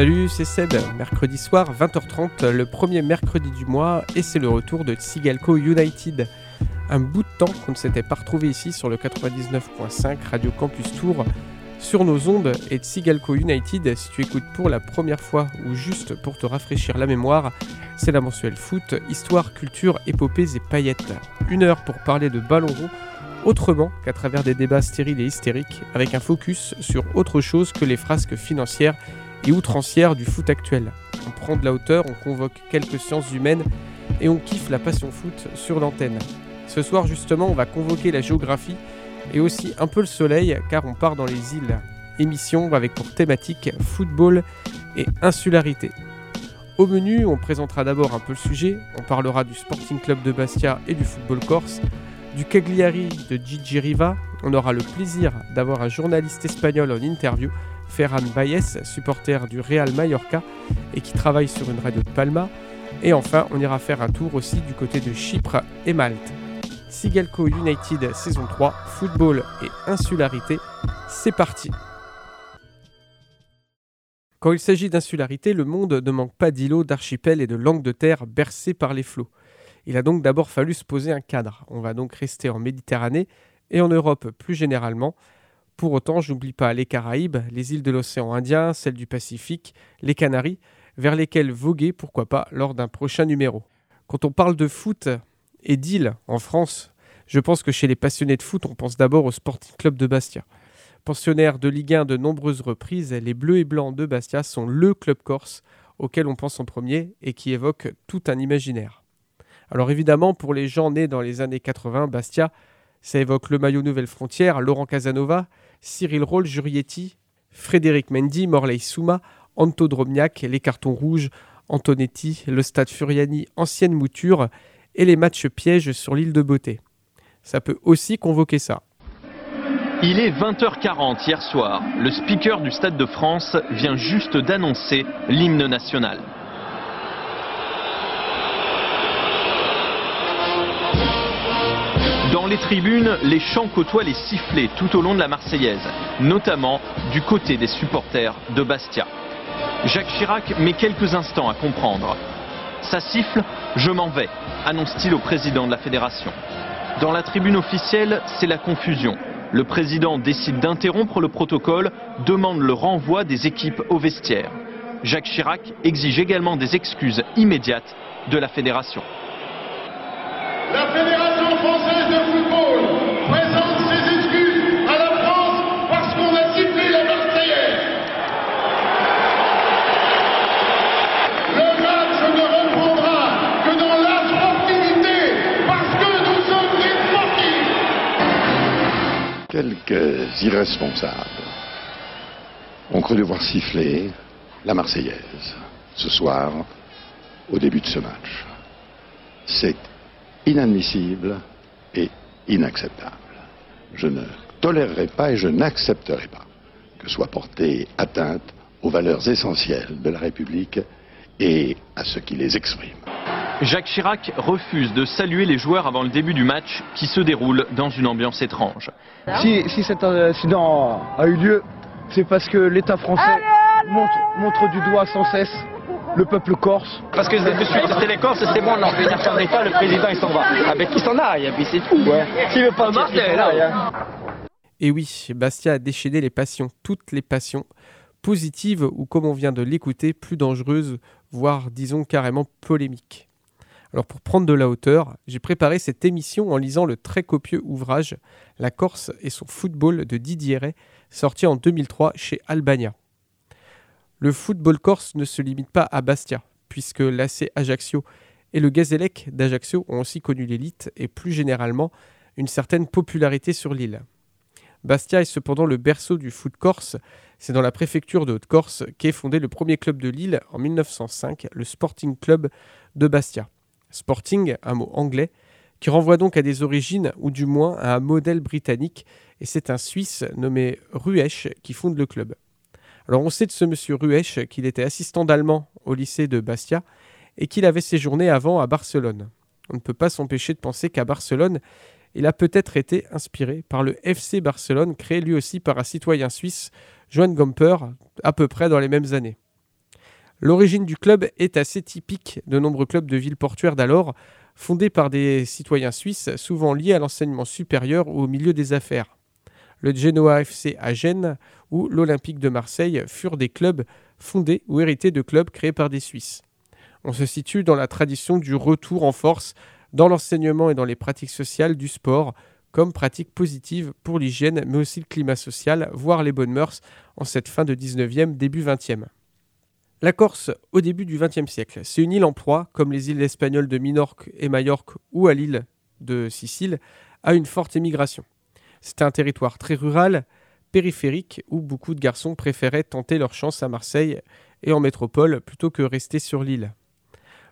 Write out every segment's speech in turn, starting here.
Salut, c'est Seb. Mercredi soir, 20h30, le premier mercredi du mois, et c'est le retour de Tsigalco United. Un bout de temps qu'on ne s'était pas retrouvé ici sur le 99.5 Radio Campus Tour. Sur nos ondes et Tsigalco United, si tu écoutes pour la première fois ou juste pour te rafraîchir la mémoire, c'est la mensuelle foot, histoire, culture, épopées et paillettes. Une heure pour parler de ballon rond autrement qu'à travers des débats stériles et hystériques, avec un focus sur autre chose que les frasques financières et outrancières du foot actuel. On prend de la hauteur, on convoque quelques sciences humaines et on kiffe la passion foot sur l'antenne. Ce soir justement, on va convoquer la géographie et aussi un peu le soleil car on part dans les îles. Émission avec pour thématique football et insularité. Au menu, on présentera d'abord un peu le sujet, on parlera du Sporting Club de Bastia et du football corse, du Cagliari de Gigi Riva, on aura le plaisir d'avoir un journaliste espagnol en interview, Ferran Baez, supporter du Real Mallorca et qui travaille sur une radio de Palma. Et enfin, on ira faire un tour aussi du côté de Chypre et Malte. Sigalco United saison 3, football et insularité, c'est parti. Quand il s'agit d'insularité, le monde ne manque pas d'îlots, d'archipels et de langues de terre bercés par les flots. Il a donc d'abord fallu se poser un cadre. On va donc rester en Méditerranée et en Europe plus généralement. Pour autant, je n'oublie pas les Caraïbes, les îles de l'océan Indien, celles du Pacifique, les Canaries, vers lesquelles voguer, pourquoi pas, lors d'un prochain numéro. Quand on parle de foot et d'îles en France, je pense que chez les passionnés de foot, on pense d'abord au Sporting Club de Bastia. Pensionnaires de Ligue 1 de nombreuses reprises, les Bleus et Blancs de Bastia sont le club corse auquel on pense en premier et qui évoque tout un imaginaire. Alors évidemment, pour les gens nés dans les années 80, Bastia, ça évoque le maillot Nouvelle Frontière, Laurent Casanova, Cyril Roll, Jurietti, Frédéric Mendy, Morley Souma, Anto Dromniak, les cartons rouges, Antonetti, le stade Furiani, ancienne mouture, et les matchs pièges sur l'île de Beauté. Ça peut aussi convoquer ça. Il est 20h40 hier soir. Le speaker du Stade de France vient juste d'annoncer l'hymne national. Dans les tribunes, les chants côtoient les sifflets tout au long de la Marseillaise, notamment du côté des supporters de Bastia. Jacques Chirac met quelques instants à comprendre. Ça siffle, je m'en vais, annonce-t-il au président de la fédération. Dans la tribune officielle, c'est la confusion. Le président décide d'interrompre le protocole, demande le renvoi des équipes au vestiaire. Jacques Chirac exige également des excuses immédiates de la fédération. La Fédération française Quelques irresponsables ont cru devoir siffler la Marseillaise ce soir au début de ce match. C'est inadmissible et inacceptable. Je ne tolérerai pas et je n'accepterai pas que soit portée atteinte aux valeurs essentielles de la République et à ceux qui les expriment. Jacques Chirac refuse de saluer les joueurs avant le début du match qui se déroule dans une ambiance étrange. Si, si cet incident a eu lieu, c'est parce que l'État français montre, montre du doigt sans cesse le peuple corse. Parce que de suite, c'est les Corses, c'est bon, non, venir faire l'État, le président il s'en va. Ah ben qu'il s'en aille, et puis c'est tout. S'il veut pas marcher, qu'il s'en aille, hein. Et oui, Bastia a déchaîné les passions, toutes les passions, positives ou comme on vient de l'écouter, plus dangereuses, voire disons carrément polémiques. Alors pour prendre de la hauteur, j'ai préparé cette émission en lisant le très copieux ouvrage La Corse et son football de Didier Ray, sorti en 2003 chez Albania. Le football corse ne se limite pas à Bastia, puisque l'AC Ajaccio et le Gazélec d'Ajaccio ont aussi connu l'élite et plus généralement une certaine popularité sur l'île. Bastia est cependant le berceau du foot corse. C'est dans la préfecture de Haute-Corse qu'est fondé le premier club de l'île en 1905, le Sporting Club de Bastia. Sporting, un mot anglais, qui renvoie donc à des origines ou du moins à un modèle britannique, et c'est un Suisse nommé Ruesch qui fonde le club. Alors on sait de ce monsieur Ruesch qu'il était assistant d'allemand au lycée de Bastia et qu'il avait séjourné avant à Barcelone. On ne peut pas s'empêcher de penser qu'à Barcelone, il a peut-être été inspiré par le FC Barcelone, créé lui aussi par un citoyen suisse, Johann Gamper, à peu près dans les mêmes années. L'origine du club est assez typique de nombreux clubs de villes portuaires d'alors, fondés par des citoyens suisses souvent liés à l'enseignement supérieur ou au milieu des affaires. Le Genoa FC à Gênes ou l'Olympique de Marseille furent des clubs fondés ou hérités de clubs créés par des Suisses. On se situe dans la tradition du retour en force dans l'enseignement et dans les pratiques sociales du sport, comme pratique positive pour l'hygiène, mais aussi le climat social, voire les bonnes mœurs, en cette fin de 19e, début 20e. La Corse, au début du XXe siècle, c'est une île en proie, comme les îles espagnoles de Minorque et Majorque ou à l'île de Sicile, à une forte émigration. C'était un territoire très rural, périphérique, où beaucoup de garçons préféraient tenter leur chance à Marseille et en métropole plutôt que rester sur l'île.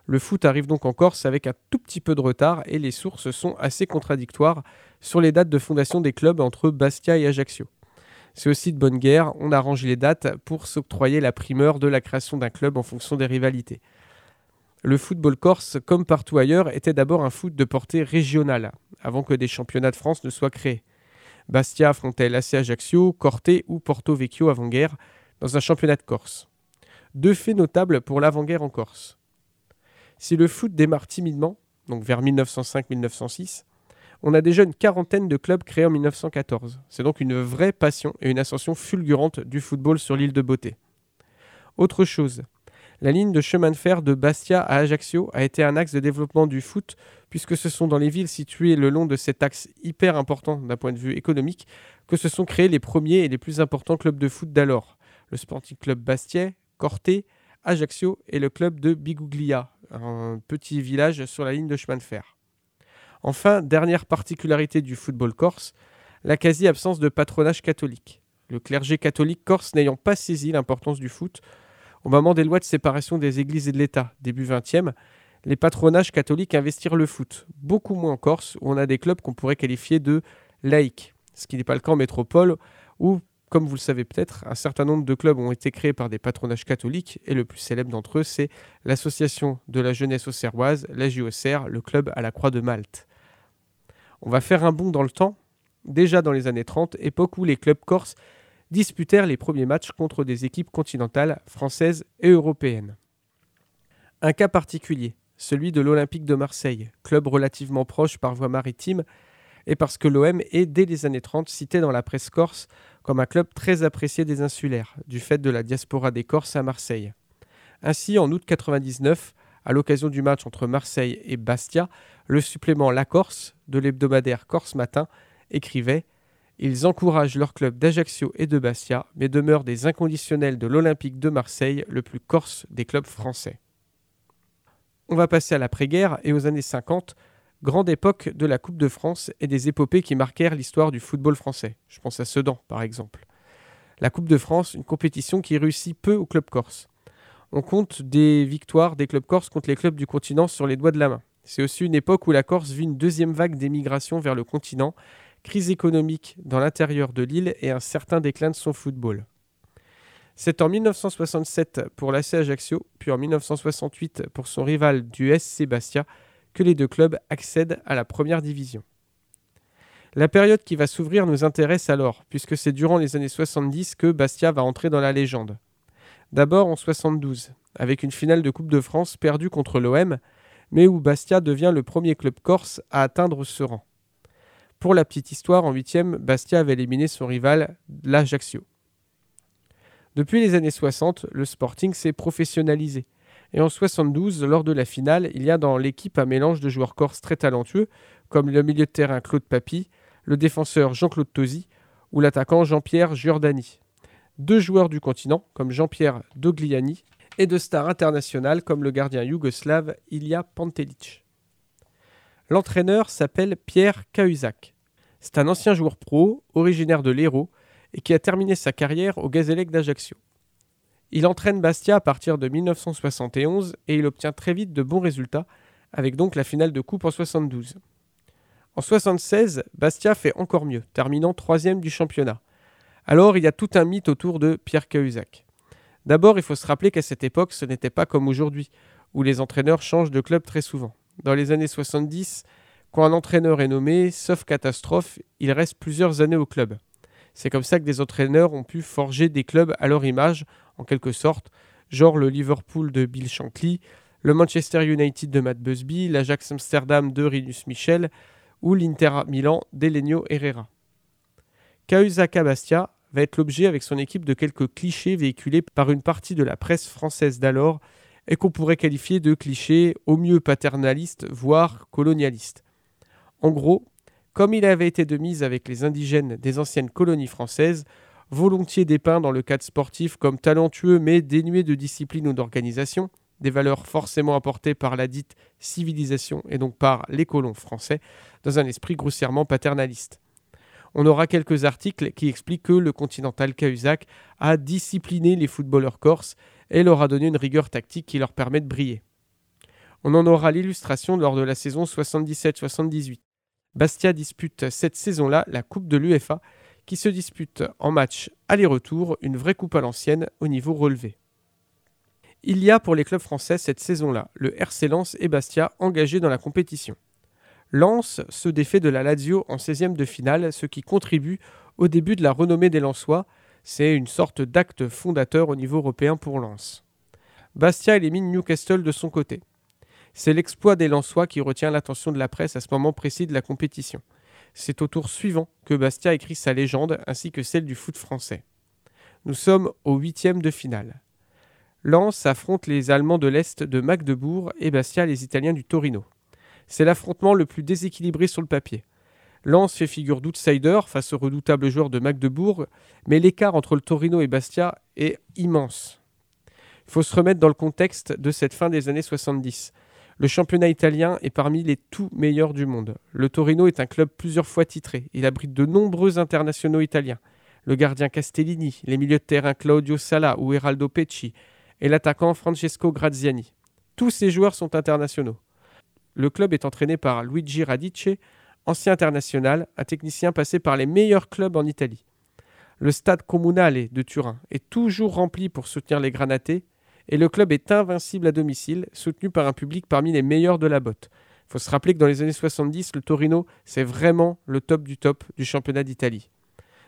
Le foot arrive donc en Corse avec un tout petit peu de retard et les sources sont assez contradictoires sur les dates de fondation des clubs entre Bastia et Ajaccio. C'est aussi de bonne guerre, on arrange les dates pour s'octroyer la primeur de la création d'un club en fonction des rivalités. Le football corse, comme partout ailleurs, était d'abord un foot de portée régionale, avant que des championnats de France ne soient créés. Bastia affrontait l'AC Ajaccio, Corté ou Porto Vecchio avant-guerre, dans un championnat de Corse. Deux faits notables pour l'avant-guerre en Corse. Si le foot démarre timidement, donc vers 1905-1906, on a déjà une quarantaine de clubs créés en 1914. C'est donc une vraie passion et une ascension fulgurante du football sur l'île de Beauté. Autre chose, la ligne de chemin de fer de Bastia à Ajaccio a été un axe de développement du foot, puisque ce sont dans les villes situées le long de cet axe hyper important d'un point de vue économique que se sont créés les premiers et les plus importants clubs de foot d'alors. Le Sporting Club Bastia, Corté, Ajaccio et le club de Biguglia, un petit village sur la ligne de chemin de fer. Enfin, dernière particularité du football corse, la quasi-absence de patronage catholique. Le clergé catholique corse n'ayant pas saisi l'importance du foot, au moment des lois de séparation des églises et de l'État, début 20e, les patronages catholiques investirent le foot, beaucoup moins en Corse, où on a des clubs qu'on pourrait qualifier de laïcs, ce qui n'est pas le cas en métropole, où comme vous le savez peut-être, un certain nombre de clubs ont été créés par des patronages catholiques et le plus célèbre d'entre eux, c'est l'Association de la jeunesse auxerroise, la JOCR, le club à la Croix de Malte. On va faire un bond dans le temps, déjà dans les années 30, époque où les clubs corses disputèrent les premiers matchs contre des équipes continentales françaises et européennes. Un cas particulier, celui de l'Olympique de Marseille, club relativement proche par voie maritime, et parce que l'OM est dès les années 30 cité dans la presse corse comme un club très apprécié des insulaires, du fait de la diaspora des Corses à Marseille. Ainsi, en août 99, à l'occasion du match entre Marseille et Bastia, le supplément La Corse de l'hebdomadaire Corse Matin écrivait Ils encouragent leur club d'Ajaccio et de Bastia, mais demeurent des inconditionnels de l'Olympique de Marseille, le plus corse des clubs français. On va passer à l'après-guerre et aux années 50, grande époque de la Coupe de France et des épopées qui marquèrent l'histoire du football français. Je pense à Sedan, par exemple. La Coupe de France, une compétition qui réussit peu au club corse. On compte des victoires des clubs corses contre les clubs du continent sur les doigts de la main. C'est aussi une époque où la Corse vit une deuxième vague d'émigration vers le continent, crise économique dans l'intérieur de l'île et un certain déclin de son football. C'est en 1967 pour l'AC Ajaccio, puis en 1968 pour son rival du SC Bastia, que les deux clubs accèdent à la première division. La période qui va s'ouvrir nous intéresse alors, puisque c'est durant les années 70 que Bastia va entrer dans la légende. D'abord en 72, avec une finale de Coupe de France perdue contre l'OM, mais où Bastia devient le premier club corse à atteindre ce rang. Pour la petite histoire, en 8 Bastia avait éliminé son rival, l'Ajaccio. Depuis les années 60, le Sporting s'est professionnalisé et en 72, lors de la finale, il y a dans l'équipe un mélange de joueurs corses très talentueux, comme le milieu de terrain Claude Papy, le défenseur Jean-Claude Tosi ou l'attaquant Jean-Pierre Giordani. Deux joueurs du continent, comme Jean-Pierre Dogliani, et de stars internationales comme le gardien yougoslave Ilya Pantelic. L'entraîneur s'appelle Pierre Cahuzac. C'est un ancien joueur pro, originaire de l'Hérault, et qui a terminé sa carrière au Gazélec d'Ajaccio. Il entraîne Bastia à partir de 1971 et il obtient très vite de bons résultats, avec donc la finale de coupe en 72. En 76, Bastia fait encore mieux, terminant troisième du championnat. Alors il y a tout un mythe autour de Pierre Cahuzac. D'abord, il faut se rappeler qu'à cette époque, ce n'était pas comme aujourd'hui, où les entraîneurs changent de club très souvent. Dans les années 70, quand un entraîneur est nommé, sauf catastrophe, il reste plusieurs années au club. C'est comme ça que des entraîneurs ont pu forger des clubs à leur image, en quelque sorte, genre le Liverpool de Bill Shankly, le Manchester United de Matt Busby, l'Ajax Amsterdam de Rinus Michel ou l'Inter Milan d'Elenio Herrera. Cahuzac Bastia va être l'objet avec son équipe de quelques clichés véhiculés par une partie de la presse française d'alors et qu'on pourrait qualifier de clichés au mieux paternalistes, voire colonialistes. En gros, comme il avait été de mise avec les indigènes des anciennes colonies françaises, volontiers dépeint dans le cadre sportif comme talentueux mais dénué de discipline ou d'organisation, des valeurs forcément apportées par la dite civilisation et donc par les colons français, dans un esprit grossièrement paternaliste. On aura quelques articles qui expliquent que le Continental Cahuzac a discipliné les footballeurs corses et leur a donné une rigueur tactique qui leur permet de briller. On en aura l'illustration lors de la saison 77-78. Bastia dispute cette saison-là la Coupe de l'UEFA qui se dispute en match aller-retour une vraie coupe à l'ancienne au niveau relevé. Il y a pour les clubs français cette saison-là le RC Lens et Bastia engagés dans la compétition. Lens se défait de la Lazio en 16e de finale, ce qui contribue au début de la renommée des Lensois. C'est une sorte d'acte fondateur au niveau européen pour Lens. Bastia élimine Newcastle de son côté. C'est l'exploit des Lensois qui retient l'attention de la presse à ce moment précis de la compétition. C'est au tour suivant que Bastia écrit sa légende ainsi que celle du foot français. Nous sommes au huitième de finale. Lens affronte les Allemands de l'Est de Magdebourg et Bastia les Italiens du Torino. C'est l'affrontement le plus déséquilibré sur le papier. Lens fait figure d'outsider face aux redoutables joueurs de Magdebourg, mais l'écart entre le Torino et Bastia est immense. Il faut se remettre dans le contexte de cette fin des années 70. Le championnat italien est parmi les tout meilleurs du monde. Le Torino est un club plusieurs fois titré. Il abrite de nombreux internationaux italiens. Le gardien Castellini, les milieux de terrain Claudio Sala ou Eraldo Pecci et l'attaquant Francesco Graziani. Tous ces joueurs sont internationaux. Le club est entraîné par Luigi Radice, ancien international, un technicien passé par les meilleurs clubs en Italie. Le stade Comunale de Turin est toujours rempli pour soutenir les Granatés et le club est invincible à domicile, soutenu par un public parmi les meilleurs de la botte. Il faut se rappeler que dans les années 70, le Torino, c'est vraiment le top du top du championnat d'Italie.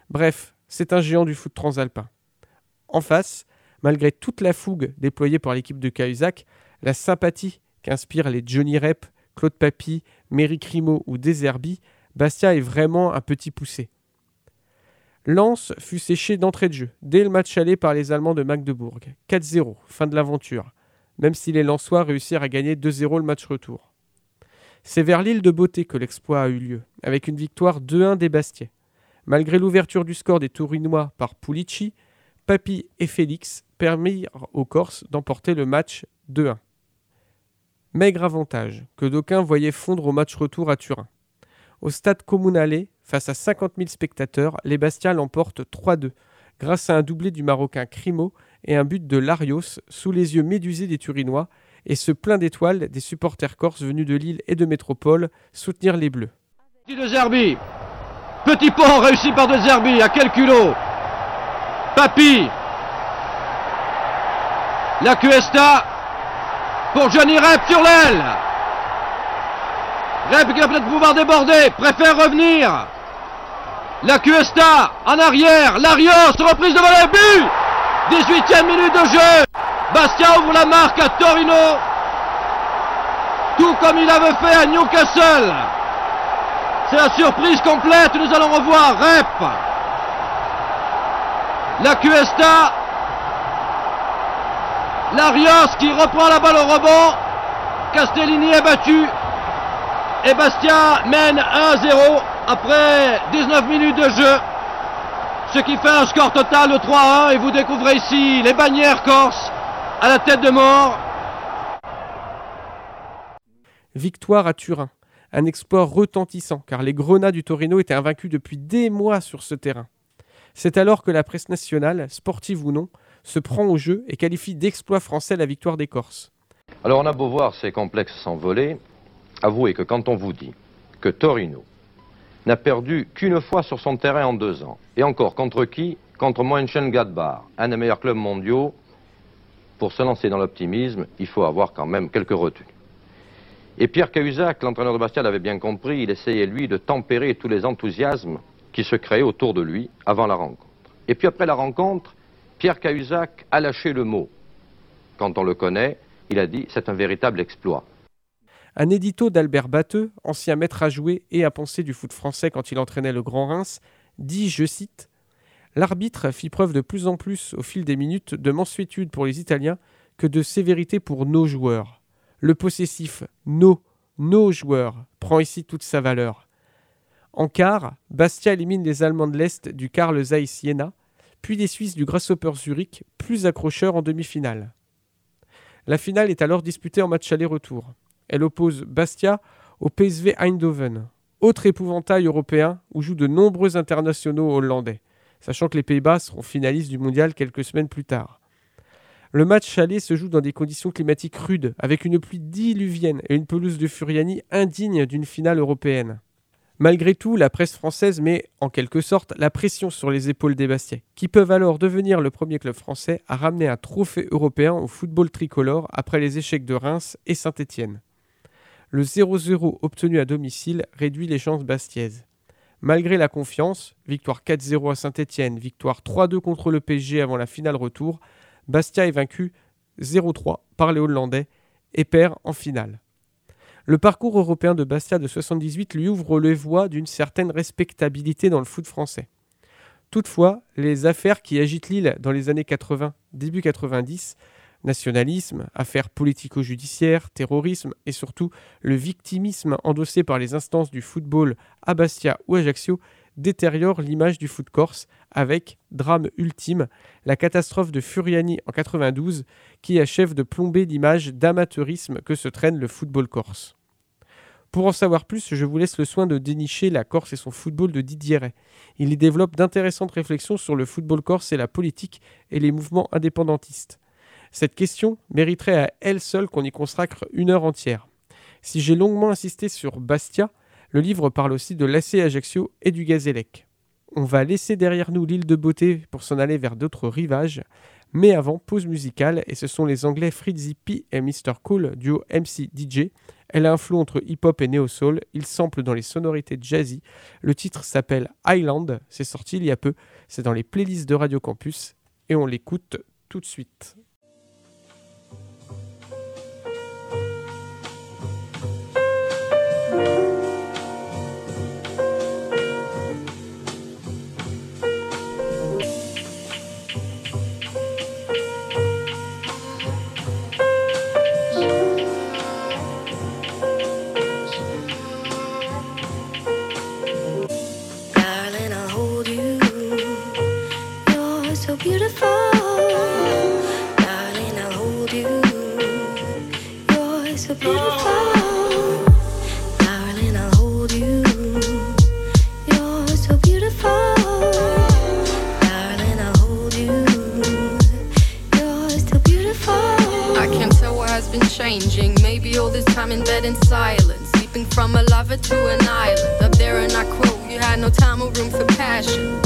Bref, c'est un géant du foot transalpin. En face, malgré toute la fougue déployée par l'équipe de Cahuzac, la sympathie qu'inspirent les Johnny Rep, Claude Papy, Méry Crimo ou Deserbi, Bastia est vraiment un petit poussé. Lens fut séché d'entrée de jeu, dès le match aller par les Allemands de Magdebourg. 4-0, fin de l'aventure, même si les Lensois réussirent à gagner 2-0 le match retour. C'est vers l'île de Beauté que l'exploit a eu lieu, avec une victoire 2-1 des Bastiais. Malgré l'ouverture du score des Tourinois par Pulici, Papy et Félix permirent aux Corses d'emporter le match 2-1. Maigre avantage que d'aucuns voyaient fondre au match retour à Turin. Au stade Comunale, face à 50 000 spectateurs, les Bastia l'emportent 3-2, grâce à un doublé du Marocain Crimo et un but de Larios sous les yeux médusés des Turinois, et ce plein d'étoiles des supporters corses venus de Lille et de Métropole soutenir les Bleus. De. Petit pont réussi par De Zerbi, à quel culot Papy La Cuesta pour Johnny Rep sur l'aile. Rep qui a peut-être pouvoir déborder, préfère revenir. La Cuesta en arrière, Larios, reprise devant le but 18e minute de jeu Bastia ouvre la marque à Torino, tout comme il avait fait à Newcastle. C'est la surprise complète, nous allons revoir Rep. La Cuesta Larios qui reprend la balle au rebond. Castellini est battu. Et Bastia mène 1-0 après 19 minutes de jeu. Ce qui fait un score total de 3-1. Et vous découvrez ici les bannières corse à la tête de mort. Victoire à Turin. Un exploit retentissant car les Grenats du Torino étaient invaincus depuis des mois sur ce terrain. C'est alors que la presse nationale, sportive ou non, se prend au jeu et qualifie d'exploit français la victoire des Corses. Alors on a beau voir ces complexes s'envoler, avouez que quand on vous dit que Torino n'a perdu qu'une fois sur son terrain en deux ans, et encore contre qui? Contre Mönchengladbach, un des meilleurs clubs mondiaux. Pour se lancer dans l'optimisme, il faut avoir quand même quelques retenues. Et Pierre Cahuzac, l'entraîneur de Bastia, l'avait bien compris, il essayait lui de tempérer tous les enthousiasmes qui se créaient autour de lui avant la rencontre. Et puis après la rencontre, Pierre Cahuzac a lâché le mot. quand on le connaît, il a dit c'est un véritable exploit. Un édito d'Albert Batteux, ancien maître à jouer et à penser du foot français quand il entraînait le Grand Reims, dit, je cite, L'arbitre fit preuve de plus en plus au fil des minutes de mansuétude pour les Italiens que de sévérité pour nos joueurs. Le possessif nos, nos joueurs prend ici toute sa valeur. En quart, Bastia élimine les Allemands de l'Est du Carl Zeiss Siena, puis les Suisses du Grasshopper Zurich, plus accrocheurs en demi-finale. La finale est alors disputée en match aller-retour. Elle oppose Bastia au PSV Eindhoven, autre épouvantail européen où jouent de nombreux internationaux hollandais, sachant que les Pays-Bas seront finalistes du mondial quelques semaines plus tard. Le match aller se joue dans des conditions climatiques rudes, avec une pluie diluvienne et une pelouse de Furiani indigne d'une finale européenne. Malgré tout, la presse française met, en quelque sorte, la pression sur les épaules des Bastiais, qui peuvent alors devenir le premier club français à ramener un trophée européen au football tricolore après les échecs de Reims et Saint-Étienne. Le 0-0 obtenu à domicile réduit les chances bastiaises. Malgré la confiance, victoire 4-0 à Saint-Étienne, victoire 3-2 contre le PSG avant la finale retour, Bastia est vaincu 0-3 par les Hollandais et perd en finale. Le parcours européen de Bastia de 78 lui ouvre les voies d'une certaine respectabilité dans le foot français. Toutefois, les affaires qui agitent l'île dans les années 80, début 90, nationalisme, affaires politico-judiciaires, terrorisme et surtout le victimisme endossé par les instances du football à Bastia ou Ajaccio détériorent l'image du foot corse avec, drame ultime, la catastrophe de Furiani en 92 qui achève de plomber l'image d'amateurisme que se traîne le football corse. Pour en savoir plus, je vous laisse le soin de dénicher la Corse et son football de Didier Ray. Il y développe d'intéressantes réflexions sur le football corse et la politique et les mouvements indépendantistes. Cette question mériterait à elle seule qu'on y consacre une heure entière. Si j'ai longuement insisté sur Bastia, le livre parle aussi de l'AC Ajaccio et du Gazélec. On va laisser derrière nous l'île de beauté pour s'en aller vers d'autres rivages, mais avant, pause musicale, et ce sont les Anglais Fritzy P et Mr. Cool, duo MC-DJ. Elle a un flou entre hip-hop et néo-soul, il sample dans les sonorités jazzy. Le titre s'appelle Island, c'est sorti il y a peu, c'est dans les playlists de Radio Campus, et on l'écoute tout de suite. so beautiful. Darling, I'll hold you. You're so beautiful. Darling, I'll hold you. You're so beautiful. I can tell what has been changing. Maybe all this time in bed in silence. Sleeping from a lover to an island. Up there in our quote, you had no time or room for passion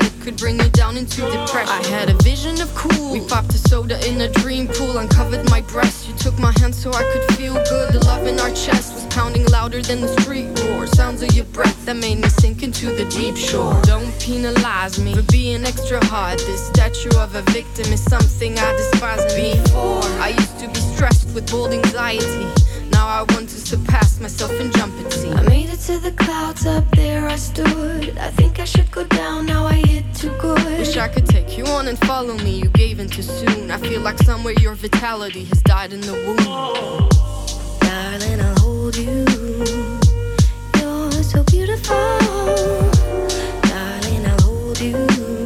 said could bring down into depression. I had a vision of cool. We popped a soda in a dream pool, uncovered my breast. You took my hand so I could feel good. The love in our chest was pounding louder than the street roar. Sounds of your breath that made me sink into the deep shore. Don't penalize me for being extra hard. This statue of a victim is something I despise before. I used to be stressed with bold anxiety. Now I want to surpass myself and jump and see. I made it to the clouds up there, I stood. I think I should go down, now I hit too good. Wish I could take you on and follow me, you gave in too soon. I feel like somewhere your vitality has died in the womb. Darling, I'll hold you. You're so beautiful. Darling, I'll hold you.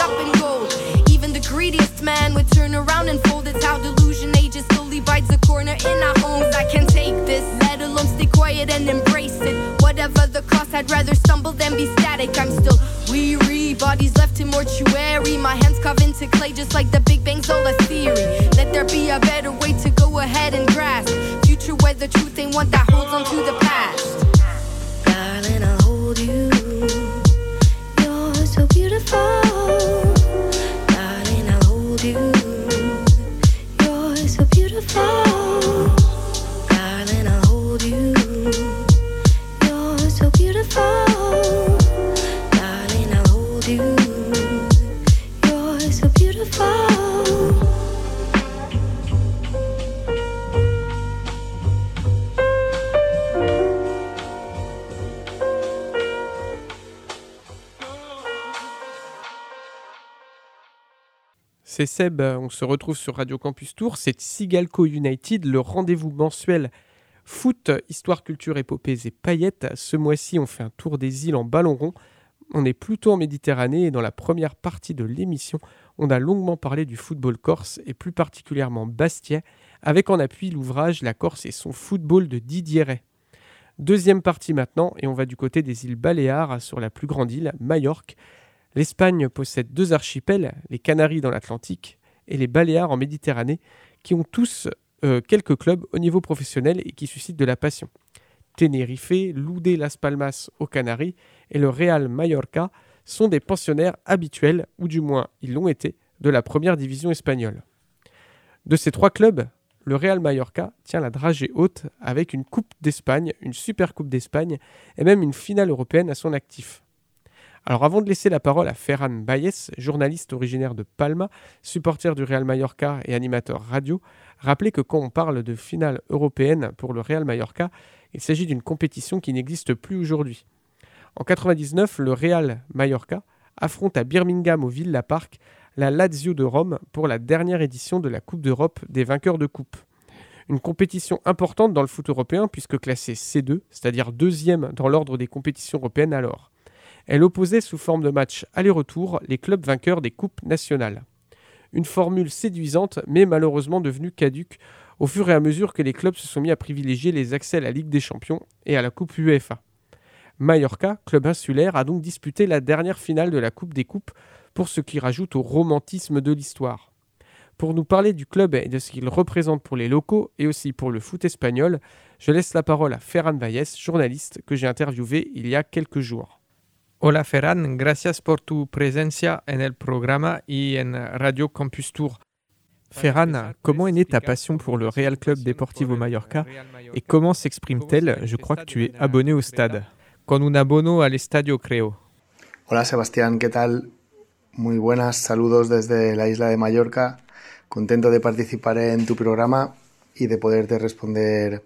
up in gold. Even the greediest man would turn around and fold. It's how delusion ages slowly bites a corner in our homes. I can't take this, let alone stay quiet and embrace it. Whatever the cost, I'd rather stumble than be static. I'm still weary, bodies left in mortuary. My hands carved into clay just like the On se retrouve sur Radio Campus Tour, c'est Sigalco United, le rendez-vous mensuel foot, histoire, culture, épopées et paillettes. Ce mois-ci, on fait un tour des îles en ballon rond. On est plutôt en Méditerranée et dans la première partie de l'émission, on a longuement parlé du football corse et plus particulièrement Bastia, avec en appui l'ouvrage La Corse et son football de Didier Ray. Deuxième partie maintenant, et on va du côté des îles Baléares sur la plus grande île, Majorque. L'Espagne possède deux archipels, les Canaries dans l'Atlantique et les Baléares en Méditerranée, qui ont tous euh, quelques clubs au niveau professionnel et qui suscitent de la passion. Tenerife, Loudé Las Palmas aux Canaries et le Real Mallorca sont des pensionnaires habituels, ou du moins ils l'ont été, de la première division espagnole. De ces trois clubs, le Real Mallorca tient la dragée haute avec une Coupe d'Espagne, une Super Coupe d'Espagne et même une finale européenne à son actif. Alors avant de laisser la parole à Ferran Baez, journaliste originaire de Palma, supporter du Real Mallorca et animateur radio, rappelez que quand on parle de finale européenne pour le Real Mallorca, il s'agit d'une compétition qui n'existe plus aujourd'hui. En 99, le Real Mallorca affronte à Birmingham au Villa Park la Lazio de Rome pour la dernière édition de la Coupe d'Europe des vainqueurs de coupe. Une compétition importante dans le foot européen puisque classée C2, c'est-à-dire deuxième dans l'ordre des compétitions européennes alors. Elle opposait sous forme de match aller-retour les clubs vainqueurs des coupes nationales. Une formule séduisante mais malheureusement devenue caduque au fur et à mesure que les clubs se sont mis à privilégier les accès à la Ligue des Champions et à la Coupe UEFA. Mallorca, club insulaire, a donc disputé la dernière finale de la Coupe des Coupes pour ce qui rajoute au romantisme de l'histoire. Pour nous parler du club et de ce qu'il représente pour les locaux et aussi pour le foot espagnol, je laisse la parole à Ferran Valles, journaliste que j'ai interviewé il y a quelques jours. Hola Ferran, gracias por tu presencia en el programa y en Radio Campus Tour. Ferran, comment est née ta passion pour le Real Club Deportivo Mallorca et comment s'exprime-t-elle Je crois que tu es abonné au stade. Con un abono al estadio, creo. Hola Sebastián, ¿qué tal? Muy buenas, saludos desde la isla de Mallorca. Contento de participar en tu programa y de poderte responder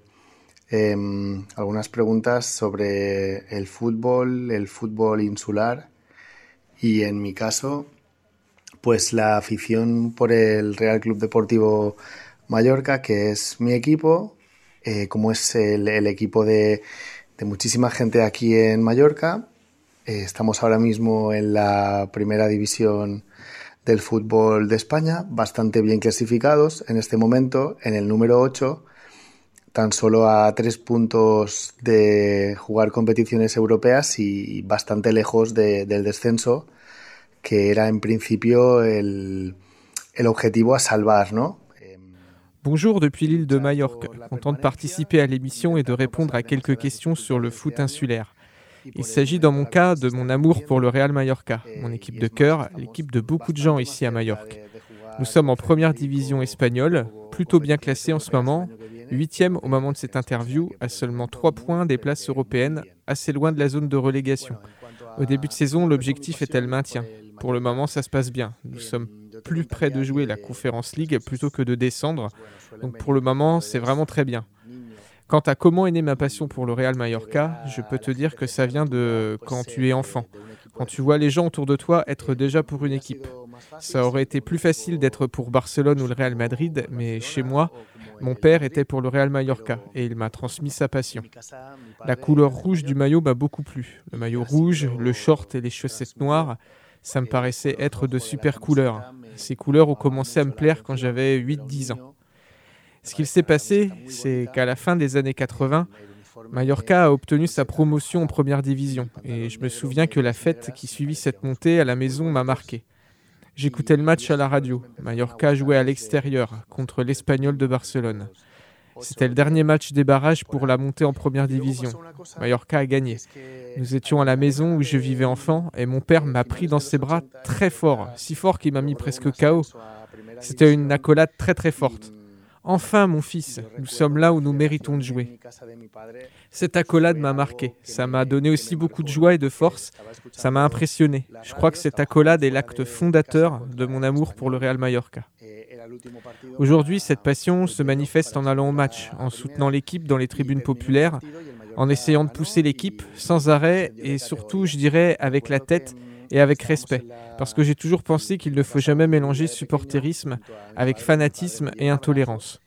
em, algunas preguntas sobre el fútbol, el fútbol insular. Y en mi caso, pues la afición por el Real Club Deportivo Mallorca, que es mi equipo, eh, como es el, equipo de, muchísima gente aquí en Mallorca eh, estamos ahora mismo en la primera división del fútbol de España, bastante bien clasificados en este momento, en el número 8, tan solo a tres puntos de jugar competiciones europeas y bastante lejos del descenso, que era en principio el, el objetivo a salvar, ¿no? Bonjour depuis l'île de Majorque, content de participer à l'émission et de répondre à quelques questions sur le foot insulaire. Il s'agit dans mon cas de mon amour pour le Real Mallorca, mon équipe de cœur, l'équipe de beaucoup de gens ici à Majorque. Nous sommes en première division espagnole, plutôt bien classés en ce moment, huitième au moment de cette interview, à seulement trois points des places européennes, assez loin de la zone de relégation. Au début de saison, l'objectif était le maintien. Pour le moment, ça se passe bien. Nous sommes plus près de jouer la Conference League plutôt que de descendre. Donc pour le moment, c'est vraiment très bien. Quant à comment est née ma passion pour le Real Mallorca, je peux te dire que ça vient de quand tu es enfant. Quand tu vois les gens autour de toi être déjà pour une équipe. Ça aurait été plus facile d'être pour Barcelone ou le Real Madrid, mais chez moi, mon père était pour le Real Mallorca et il m'a transmis sa passion. La couleur rouge du maillot m'a beaucoup plu. Le maillot rouge, le short et les chaussettes noires, ça me paraissait être de super couleurs. Ces couleurs ont commencé à me plaire quand j'avais 8-10 ans. Ce qu'il s'est passé, c'est qu'à la fin des années 80, Mallorca a obtenu sa promotion en première division. Et je me souviens que la fête qui suivit cette montée à la maison m'a marqué. J'écoutais le match à la radio. Mallorca jouait à l'extérieur contre l'Espagnol de Barcelone. C'était le dernier match des barrages pour la montée en première division. Mallorca a gagné. Nous étions à la maison où je vivais enfant et mon père m'a pris dans ses bras très fort, si fort qu'il m'a mis presque KO. C'était une accolade très très forte. Enfin, mon fils, nous sommes là où nous méritons de jouer. Cette accolade m'a marqué. Ça m'a donné aussi beaucoup de joie et de force. Ça m'a impressionné. Je crois que cette accolade est l'acte fondateur de mon amour pour le Real Mallorca. Aujourd'hui, cette passion se manifeste en allant au match, en soutenant l'équipe dans les tribunes populaires, en essayant de pousser l'équipe sans arrêt et surtout, je dirais, avec la tête et avec respect, parce que j'ai toujours pensé qu'il ne faut jamais mélanger supporterisme avec fanatisme et intolérance.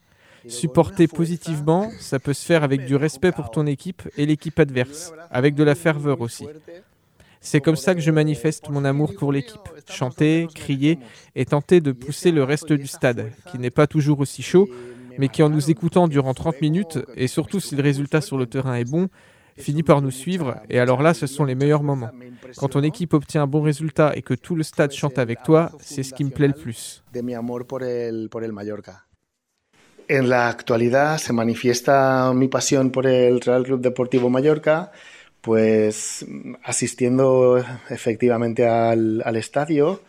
Supporter positivement, ça peut se faire avec du respect pour ton équipe et l'équipe adverse, avec de la ferveur aussi. C'est comme ça que je manifeste mon amour pour l'équipe. Chanter, crier et tenter de pousser le reste du stade, qui n'est pas toujours aussi chaud, mais qui en nous écoutant durant 30 minutes, et surtout si le résultat sur le terrain est bon, finit par nous suivre, et alors là, ce sont les meilleurs moments. Quand ton équipe obtient un bon résultat et que tout le stade chante avec toi, c'est ce qui me plaît le plus. En la se manifiesta mi pasión por el Real Club Deportivo Mallorca, pues asistiendo efectivamente al, al estadio,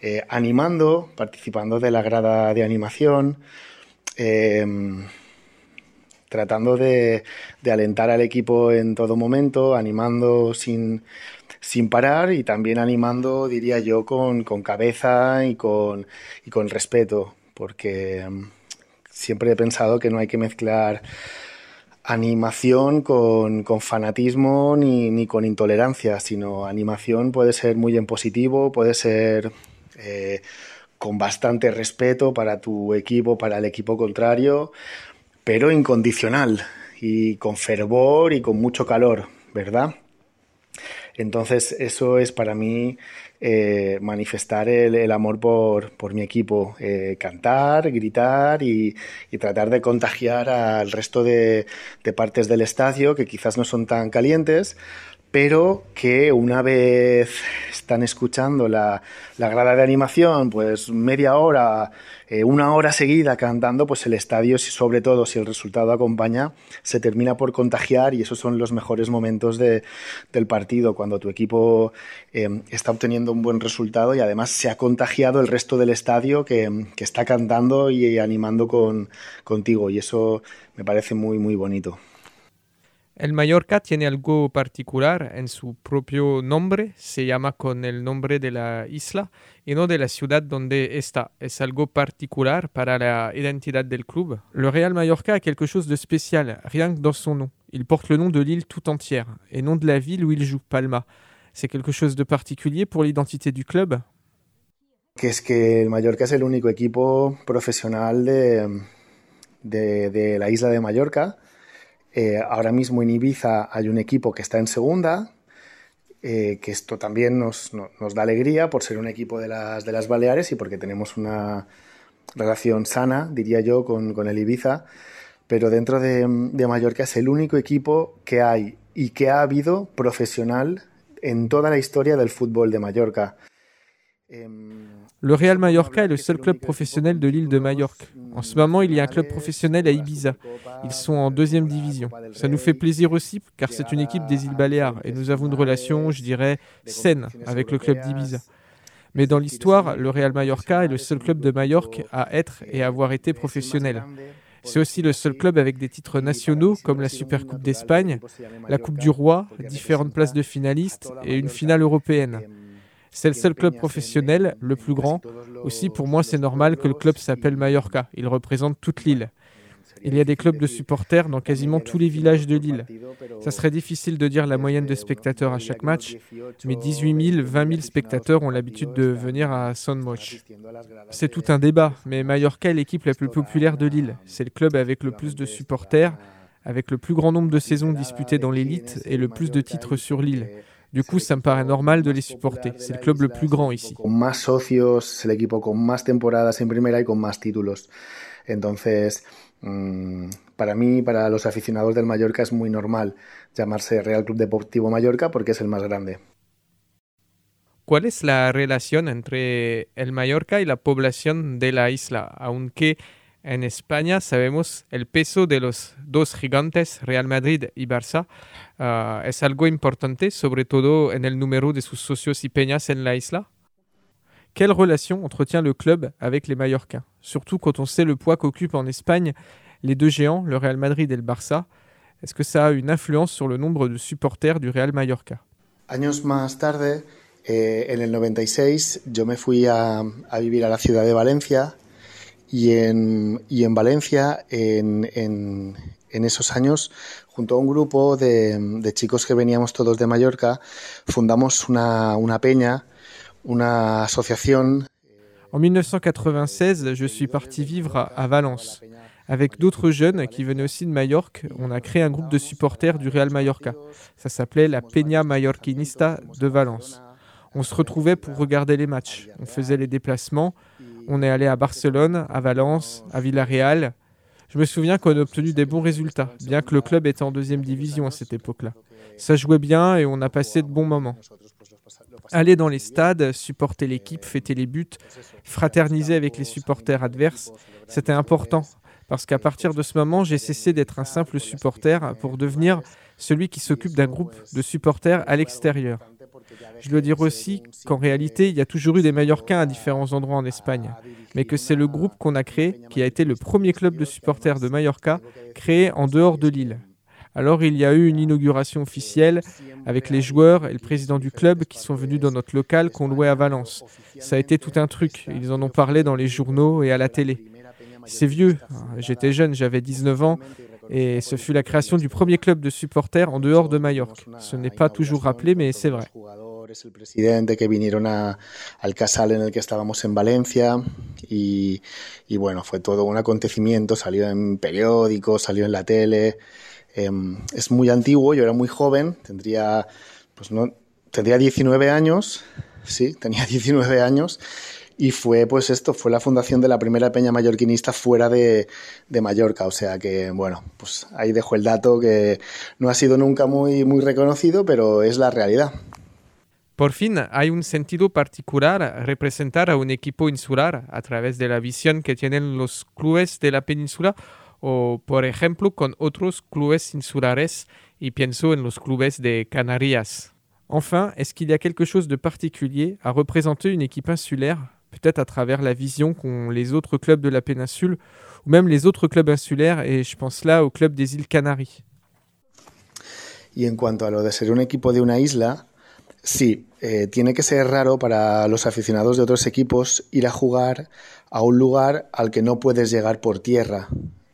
eh, animando, participando de la grada de animación, eh, tratando de, de, alentar al equipo en todo momento, animando sin, sin parar y también animando, diría yo, con, con cabeza y con, y con respeto, porque siempre he pensado que no hay que mezclar animación con, con fanatismo ni, ni, con intolerancia, sino animación puede ser muy en positivo, puede ser eh, con bastante respeto para tu equipo, para el equipo contrario, pero incondicional y con fervor y con mucho calor, ¿verdad? Entonces eso es para mí eh, manifestar el, amor por, por mi equipo, eh, cantar, gritar y, y, tratar de contagiar al resto de, de partes del estadio que quizás no son tan calientes, pero que una vez están escuchando la, la grada de animación, pues media hora, eh, una hora seguida cantando, pues el estadio, sobre todo si el resultado acompaña, se termina por contagiar y esos son los mejores momentos de, del partido, cuando tu equipo eh, está obteniendo un buen resultado y además se ha contagiado el resto del estadio que, que está cantando y animando con, contigo y eso me parece muy, muy bonito. El Mallorca tiene algo particular en su propio nombre, se llama con el nombre de la isla y no de la ciudad donde está. Es algo particular para la identidad del club. Le Real Mallorca a quelque chose de spécial, rien que dans son nom. Il porte le nom de l'île tout entière et non de la ville où il joue, Palma. C'est quelque chose de particulier pour l'identité du club? Que es que el Mallorca es el único equipo profesional de, de, de la isla de Mallorca Eh, ahora mismo en Ibiza hay un equipo que está en segunda, eh, que esto también nos, no, nos, da alegría por ser un equipo de las, de las Baleares y porque tenemos una relación sana, diría yo, con, con el Ibiza. Pero dentro de, de, Mallorca es el único equipo que hay y que ha habido profesional en toda la historia del fútbol de Mallorca. Eh, Le Real Mallorca est le seul club professionnel de l'île de Majorque. En ce moment, il y a un club professionnel à Ibiza. Ils sont en deuxième division. Ça nous fait plaisir aussi car c'est une équipe des îles Baléares et nous avons une relation, je dirais, saine avec le club d'Ibiza. Mais dans l'histoire, le Real Mallorca est le seul club de Majorque à être et avoir été professionnel. C'est aussi le seul club avec des titres nationaux comme la Supercoupe d'Espagne, la Coupe du Roi, différentes places de finalistes et une finale européenne. C'est le seul club professionnel, le plus grand. Aussi, pour moi, c'est normal que le club s'appelle Mallorca. Il représente toute l'île. Il y a des clubs de supporters dans quasiment tous les villages de l'île. Ça serait difficile de dire la moyenne de spectateurs à chaque match, mais 18 000, 20 000 spectateurs ont l'habitude de venir à Sonmoch. C'est tout un débat, mais Mallorca est l'équipe la plus populaire de l'île. C'est le club avec le plus de supporters, avec le plus grand nombre de saisons disputées dans l'élite et le plus de titres sur l'île. Du coup, ça me paraît normal de les supporter. C'est le club le plus grand ici. Con más socios, el equipo con más temporadas en primera y con más títulos. Entonces, mmm, para mí, para los aficionados del Mallorca es muy normal llamarse Real Club Deportivo Mallorca porque es el más grande. ¿Cuál es la relación entre el Mallorca y la población de la isla? Aunque en España sabemos el peso de los dos gigantes, Real Madrid y Barça, uh, es algo importante, sobre todo en el número de sus socios y peñas en la isla? Quelle relation entretient le club avec les Mallorcains? Surtout quand on sait le poids qu'occupent en Espagne les deux géants, le Real Madrid et le Barça. Est-ce que ça a une influence sur le nombre de supporters du Real Mallorca? Años más tarde, eh, en el 96, yo me fui a, a vivir a la ciudad de Valencia y en, y en Valencia, en, en, en esos años, junto a un grupo de, chicos que veníamos todos de Mallorca, fundamos una peña, una asociación. En 1996, je suis parti vivre à Valence. Avec d'autres jeunes qui venaient aussi de Majorque, on a créé un groupe de supporters du Real Mallorca. Ça s'appelait la Peña Mallorquinista de Valence. On se retrouvait pour regarder les matchs. On faisait les déplacements. On est allé à Barcelone, à Valence, à Villarreal. Je me souviens qu'on a obtenu des bons résultats, bien que le club était en deuxième division à cette époque-là. Ça jouait bien et on a passé de bons moments. Aller dans les stades, supporter l'équipe, fêter les buts, fraterniser avec les supporters adverses, c'était important parce qu'à partir de ce moment, j'ai cessé d'être un simple supporter pour devenir celui qui s'occupe d'un groupe de supporters à l'extérieur. Je dois dire aussi qu'en réalité, il y a toujours eu des Mallorquins à différents endroits en Espagne, mais que c'est le groupe qu'on a créé qui a été le premier club de supporters de Mallorca créé en dehors de l'île. Alors il y a eu une inauguration officielle avec les joueurs et le président du club qui sont venus dans notre local qu'on louait à Valence. Ça a été tout un truc, ils en ont parlé dans les journaux et à la télé. C'est vieux, j'étais jeune, j'avais 19 ans, et ce fut la création du premier club de supporters en dehors de Majorque. Ce n'est pas toujours rappelé, mais c'est vrai. el presidente que vinieron a, al casal en el que estábamos en Valencia y, y, bueno, fue todo un acontecimiento, salió en periódicos, salió en la tele, eh, es muy antiguo, yo era muy joven, tendría, pues no, tendría 19 años, sí, tenía 19 años y fue pues esto, fue la fundación de la primera peña mallorquinista fuera de, de, Mallorca, o sea que bueno, pues ahí dejo el dato que no ha sido nunca muy, muy reconocido, pero es la realidad. Por fin, hay un sentido particular representar a un equipo insular a través de la visión que tienen los clubes de la península o, por ejemplo, con otros clubes insulares, y pienso en los clubes de Canarias. Enfin, est-ce qu'il y a quelque chose de particulier à représenter une équipe insulaire, peut-être à travers la vision qu'ont les autres clubs de la péninsule, ou même les autres clubs insulaires, et je pense là au club des îles Canaries Y en cuanto a lo de ser un equipo de una isla, Sí, eh, tiene que ser raro para los aficionados de otros equipos ir a jugar a un lugar al que no puedes llegar por tierra.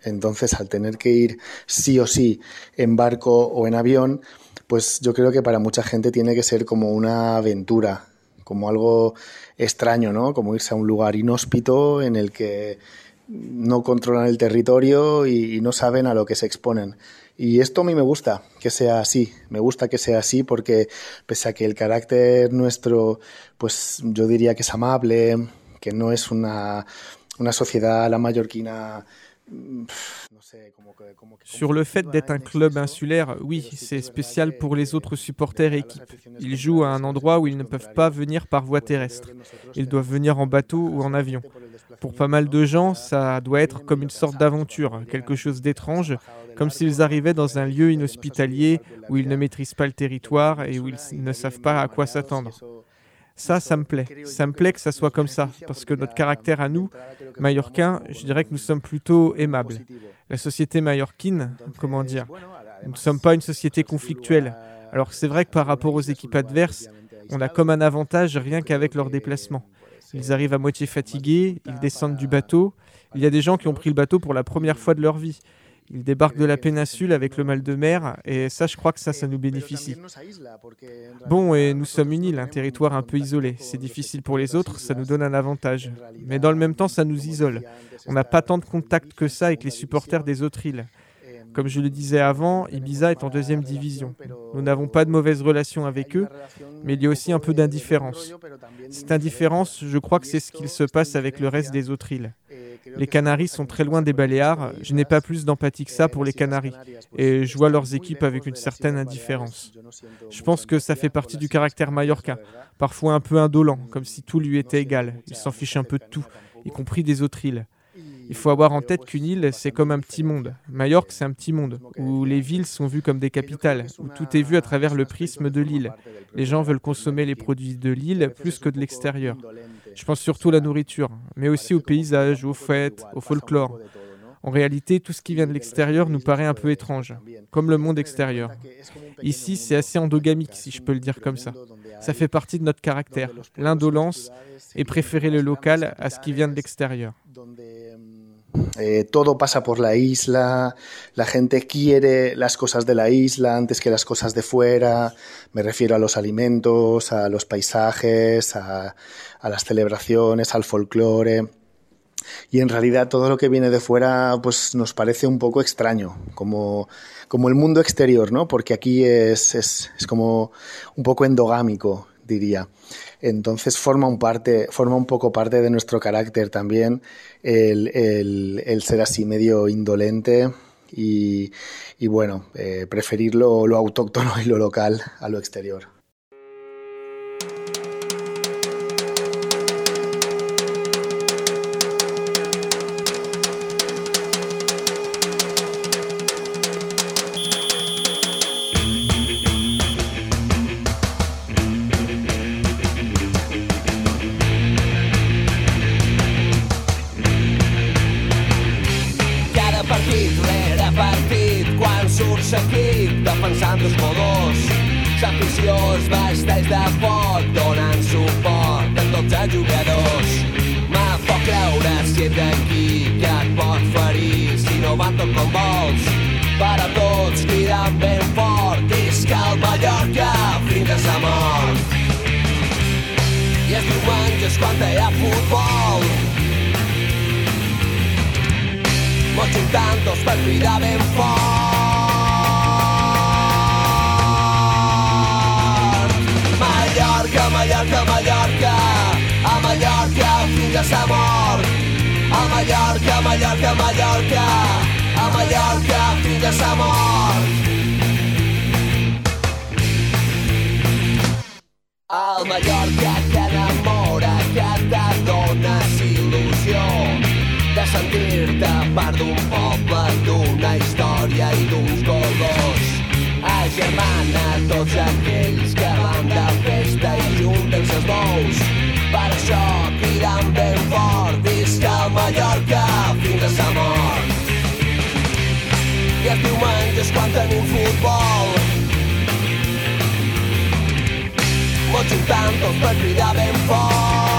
Entonces, al tener que ir sí o sí en barco o en avión, pues yo creo que para mucha gente tiene que ser como una aventura, como algo extraño, ¿no? Como irse a un lugar inhóspito en el que no controlan el territorio y, no saben a lo que se exponen. Y esto a mí me gusta que sea así, me gusta que sea así porque pese a que el carácter nuestro, pues yo diría que es amable, que no es una, una sociedad la mallorquina Sur le fait d'être un club insulaire, oui, c'est spécial pour les autres supporters et équipes. Ils jouent à un endroit où ils ne peuvent pas venir par voie terrestre. Ils doivent venir en bateau ou en avion. Pour pas mal de gens, ça doit être comme une sorte d'aventure, quelque chose d'étrange, comme s'ils arrivaient dans un lieu inhospitalier où ils ne maîtrisent pas le territoire et où ils ne savent pas à quoi s'attendre. Ça, ça me plaît. Ça me plaît que ça soit comme ça, parce que notre caractère à nous, Mallorcains, je dirais que nous sommes plutôt aimables. La société mallorquine, comment dire, nous ne sommes pas une société conflictuelle. Alors c'est vrai que par rapport aux équipes adverses, on a comme un avantage rien qu'avec leur déplacement. Ils arrivent à moitié fatigués, ils descendent du bateau. Il y a des gens qui ont pris le bateau pour la première fois de leur vie. Ils débarquent de la péninsule avec le mal de mer, et ça, je crois que ça, ça nous bénéficie. Bon, et nous sommes une île, un territoire un peu isolé. C'est difficile pour les autres, ça nous donne un avantage. Mais dans le même temps, ça nous isole. On n'a pas tant de contact que ça avec les supporters des autres îles. Comme je le disais avant, Ibiza est en deuxième division. Nous n'avons pas de mauvaise relation avec eux, mais il y a aussi un peu d'indifférence. Cette indifférence, je crois que c'est ce qu'il se passe avec le reste des autres îles. Les Canaries sont très loin des Baléares. Je n'ai pas plus d'empathie que ça pour les Canaries. Et je vois leurs équipes avec une certaine indifférence. Je pense que ça fait partie du caractère mallorquin, parfois un peu indolent, comme si tout lui était égal. Il s'en fiche un peu de tout, y compris des autres îles. Il faut avoir en tête qu'une île, c'est comme un petit monde. Majorque, c'est un petit monde, où les villes sont vues comme des capitales, où tout est vu à travers le prisme de l'île. Les gens veulent consommer les produits de l'île plus que de l'extérieur. Je pense surtout à la nourriture, mais aussi au paysage, aux fêtes, au folklore. En réalité, tout ce qui vient de l'extérieur nous paraît un peu étrange, comme le monde extérieur. Ici, c'est assez endogamique, si je peux le dire comme ça. Ça fait partie de notre caractère, l'indolence, et préférer le local à ce qui vient de l'extérieur. Eh, todo pasa por la isla, la gente quiere las cosas de la isla antes que las cosas de fuera, me refiero a los alimentos, a los paisajes, a, las celebraciones, al folclore. Y en realidad todo lo que viene de fuera pues nos parece un poco extraño, como, como el mundo exterior, ¿no? Porque aquí es, es, es como un poco endogámico, diría. Entonces forma un, parte, forma un poco parte de nuestro carácter también el, el, ser así medio indolente y, y bueno, eh, preferir lo, lo autóctono y lo local a lo exterior. Ha futbol, Mos juntant tots per cridar ben fort. Mallorca, Mallorca, Mallorca, a Mallorca fins a sa mort. A Mallorca, Mallorca, Mallorca, a Mallorca fins a sa mort. Sentir-te part d'un poble, d'una història i d'uns colors. Agermana tots aquells que van de festa i junten ses bous. Per això cridant ben fort, visca el Mallorca fins a sa mort. I els diumenges quan tenim futbol, mos juntant tots per cridar ben fort.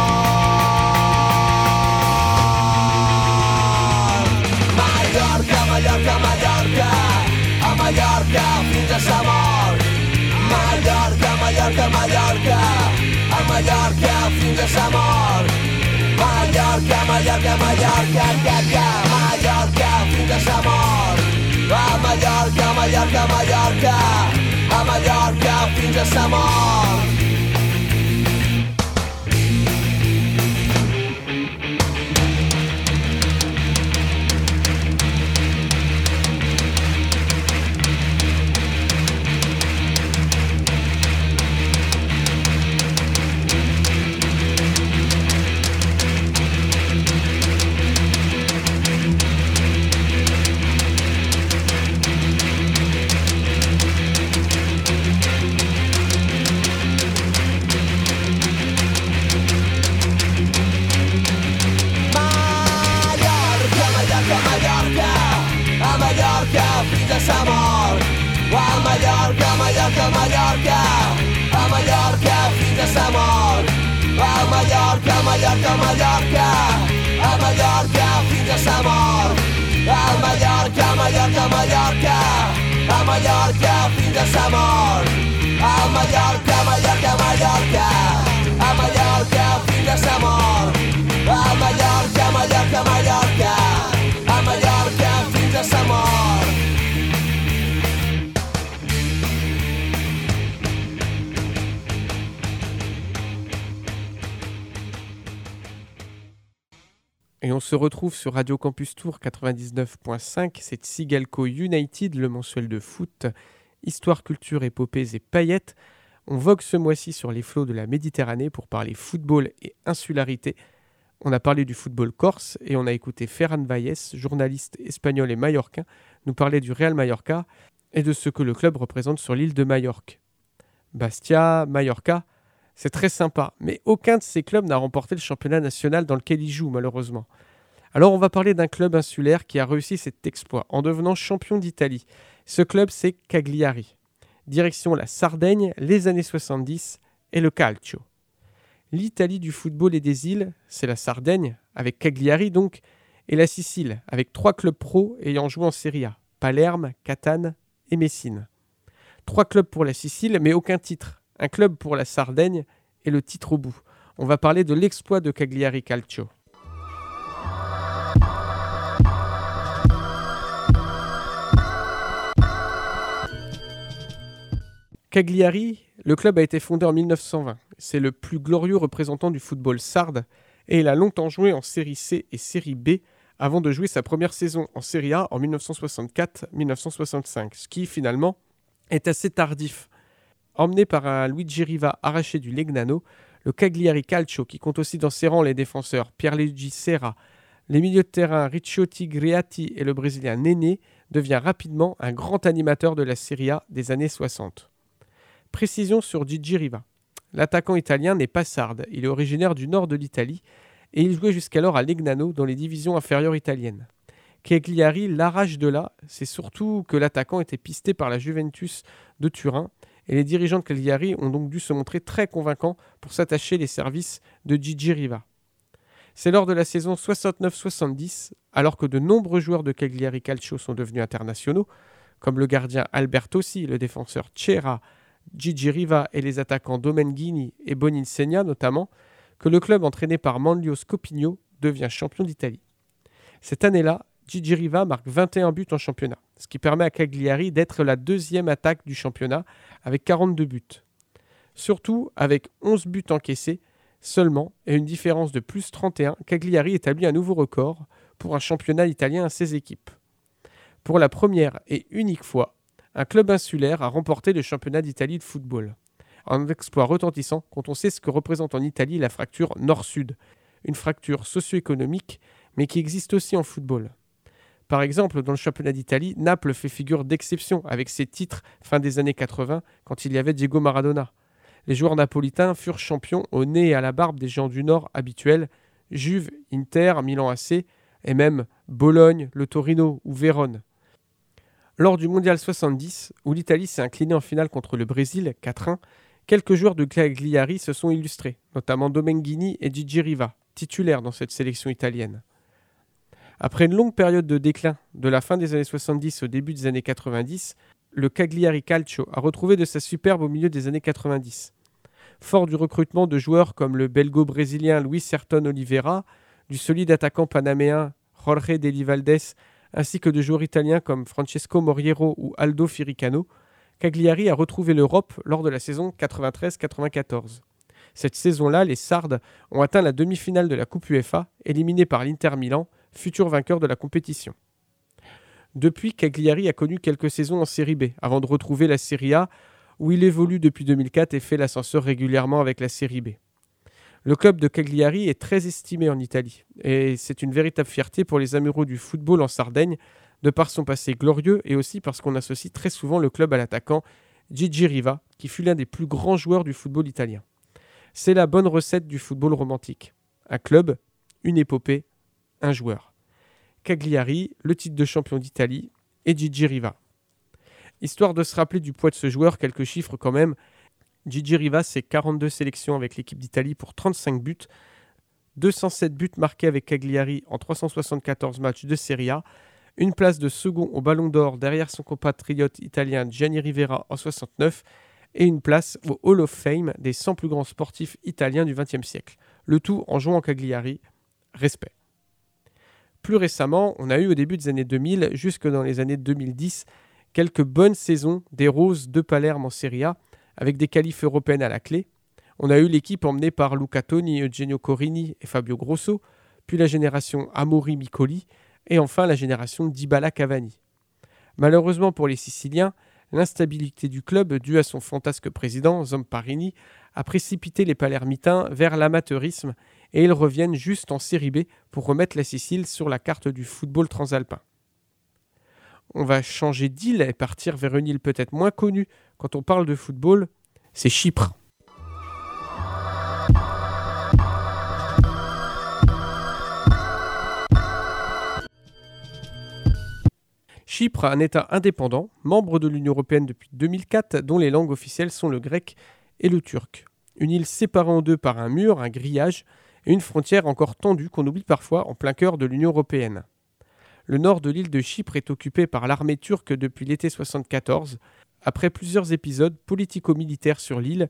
Mallorca fins a sa mort. Mallorca, Mallorca, Mallorca, a Mallorca fins a sa mort. Mallorca, Mallorca, Mallorca, que, que, Mallorca fins a sa mort. A Mallorca, Mallorca, Mallorca, a Mallorca fins a sa mort. Mallorca, Mallorca, a Mallorca fins a sa mort. A Mallorca, Mallorca, Mallorca, a Mallorca fins a sa mort. A Mallorca, Mallorca, Mallorca, a Mallorca fins a sa mort. A Mallorca, Mallorca, Mallorca, a Et on se retrouve sur Radio Campus Tour 99.5. C'est Sigalco United, le mensuel de foot, histoire, culture, épopées et paillettes. On vogue ce mois-ci sur les flots de la Méditerranée pour parler football et insularité. On a parlé du football corse et on a écouté Ferran Valles, journaliste espagnol et mallorquin, nous parler du Real Mallorca et de ce que le club représente sur l'île de Majorque. Bastia, Mallorca, c'est très sympa, mais aucun de ces clubs n'a remporté le championnat national dans lequel ils jouent, malheureusement. Alors on va parler d'un club insulaire qui a réussi cet exploit en devenant champion d'Italie. Ce club, c'est Cagliari. Direction la Sardaigne, les années 70 et le calcio. L'Italie du football et des îles, c'est la Sardaigne, avec Cagliari donc, et la Sicile, avec trois clubs pro ayant joué en Serie A, Palerme, Catane et Messine. Trois clubs pour la Sicile, mais aucun titre. Un club pour la Sardaigne et le titre au bout. On va parler de l'exploit de Cagliari Calcio. Cagliari, le club a été fondé en 1920. C'est le plus glorieux représentant du football sarde et il a longtemps joué en Série C et Série B avant de jouer sa première saison en Serie A en 1964-1965, ce qui finalement est assez tardif. Emmené par un Luigi Riva arraché du Legnano, le Cagliari Calcio, qui compte aussi dans ses rangs les défenseurs Pierluigi Serra, les milieux de terrain Ricciotti Griatti et le Brésilien Néné, devient rapidement un grand animateur de la Serie A des années 60. Précision sur Gigi Riva. L'attaquant italien n'est pas sarde, il est originaire du nord de l'Italie et il jouait jusqu'alors à Legnano dans les divisions inférieures italiennes. Cagliari l'arrache de là, c'est surtout que l'attaquant était pisté par la Juventus de Turin et les dirigeants de Cagliari ont donc dû se montrer très convaincants pour s'attacher les services de Gigi Riva. C'est lors de la saison 69-70, alors que de nombreux joueurs de Cagliari Calcio sont devenus internationaux, comme le gardien Albertossi, le défenseur Cera, Gigi Riva et les attaquants Domenghini et Boninsegna notamment, que le club entraîné par Manlio Scopigno devient champion d'Italie. Cette année-là, Gigi Riva marque 21 buts en championnat, ce qui permet à Cagliari d'être la deuxième attaque du championnat avec 42 buts. Surtout, avec 11 buts encaissés seulement et une différence de plus 31, Cagliari établit un nouveau record pour un championnat italien à ses équipes. Pour la première et unique fois, un club insulaire a remporté le championnat d'Italie de football. Un exploit retentissant quand on sait ce que représente en Italie la fracture nord-sud, une fracture socio-économique, mais qui existe aussi en football. Par exemple, dans le championnat d'Italie, Naples fait figure d'exception avec ses titres fin des années 80 quand il y avait Diego Maradona. Les joueurs napolitains furent champions au nez et à la barbe des gens du Nord habituels, Juve, Inter, Milan AC et même Bologne, le Torino ou Vérone. Lors du Mondial 70, où l'Italie s'est inclinée en finale contre le Brésil 4-1, quelques joueurs de Cagliari se sont illustrés, notamment Domenghini et Gigi Riva, titulaires dans cette sélection italienne. Après une longue période de déclin, de la fin des années 70 au début des années 90, le Cagliari Calcio a retrouvé de sa superbe au milieu des années 90. Fort du recrutement de joueurs comme le belgo-brésilien Luis Serton Oliveira, du solide attaquant panaméen Jorge Deli Valdés ainsi que de joueurs italiens comme Francesco Moriero ou Aldo Firicano, Cagliari a retrouvé l'Europe lors de la saison 93-94. Cette saison-là, les Sardes ont atteint la demi-finale de la Coupe UEFA, éliminés par l'Inter Milan, futur vainqueur de la compétition. Depuis, Cagliari a connu quelques saisons en Série B, avant de retrouver la Serie A, où il évolue depuis 2004 et fait l'ascenseur régulièrement avec la Série B. Le club de Cagliari est très estimé en Italie et c'est une véritable fierté pour les amoureux du football en Sardaigne, de par son passé glorieux et aussi parce qu'on associe très souvent le club à l'attaquant Gigi Riva, qui fut l'un des plus grands joueurs du football italien. C'est la bonne recette du football romantique. Un club, une épopée, un joueur. Cagliari, le titre de champion d'Italie, et Gigi Riva. Histoire de se rappeler du poids de ce joueur, quelques chiffres quand même. Gigi Rivas, c'est 42 sélections avec l'équipe d'Italie pour 35 buts, 207 buts marqués avec Cagliari en 374 matchs de Serie A, une place de second au Ballon d'Or derrière son compatriote italien Gianni Rivera en 69 et une place au Hall of Fame des 100 plus grands sportifs italiens du XXe siècle. Le tout en jouant Cagliari. Respect. Plus récemment, on a eu au début des années 2000 jusque dans les années 2010 quelques bonnes saisons des Roses de Palerme en Serie A avec des qualifs européennes à la clé. On a eu l'équipe emmenée par Luca Toni, Eugenio Corini et Fabio Grosso, puis la génération Amori Micoli, et enfin la génération Dybala Cavani. Malheureusement pour les Siciliens, l'instabilité du club due à son fantasque président, Zamparini, a précipité les Palermitains vers l'amateurisme et ils reviennent juste en Série B pour remettre la Sicile sur la carte du football transalpin. On va changer d'île et partir vers une île peut-être moins connue quand on parle de football, c'est Chypre. Chypre, un État indépendant, membre de l'Union européenne depuis 2004, dont les langues officielles sont le grec et le turc. Une île séparée en deux par un mur, un grillage, une frontière encore tendue qu'on oublie parfois en plein cœur de l'Union européenne. Le nord de l'île de Chypre est occupé par l'armée turque depuis l'été 74, après plusieurs épisodes politico-militaires sur l'île,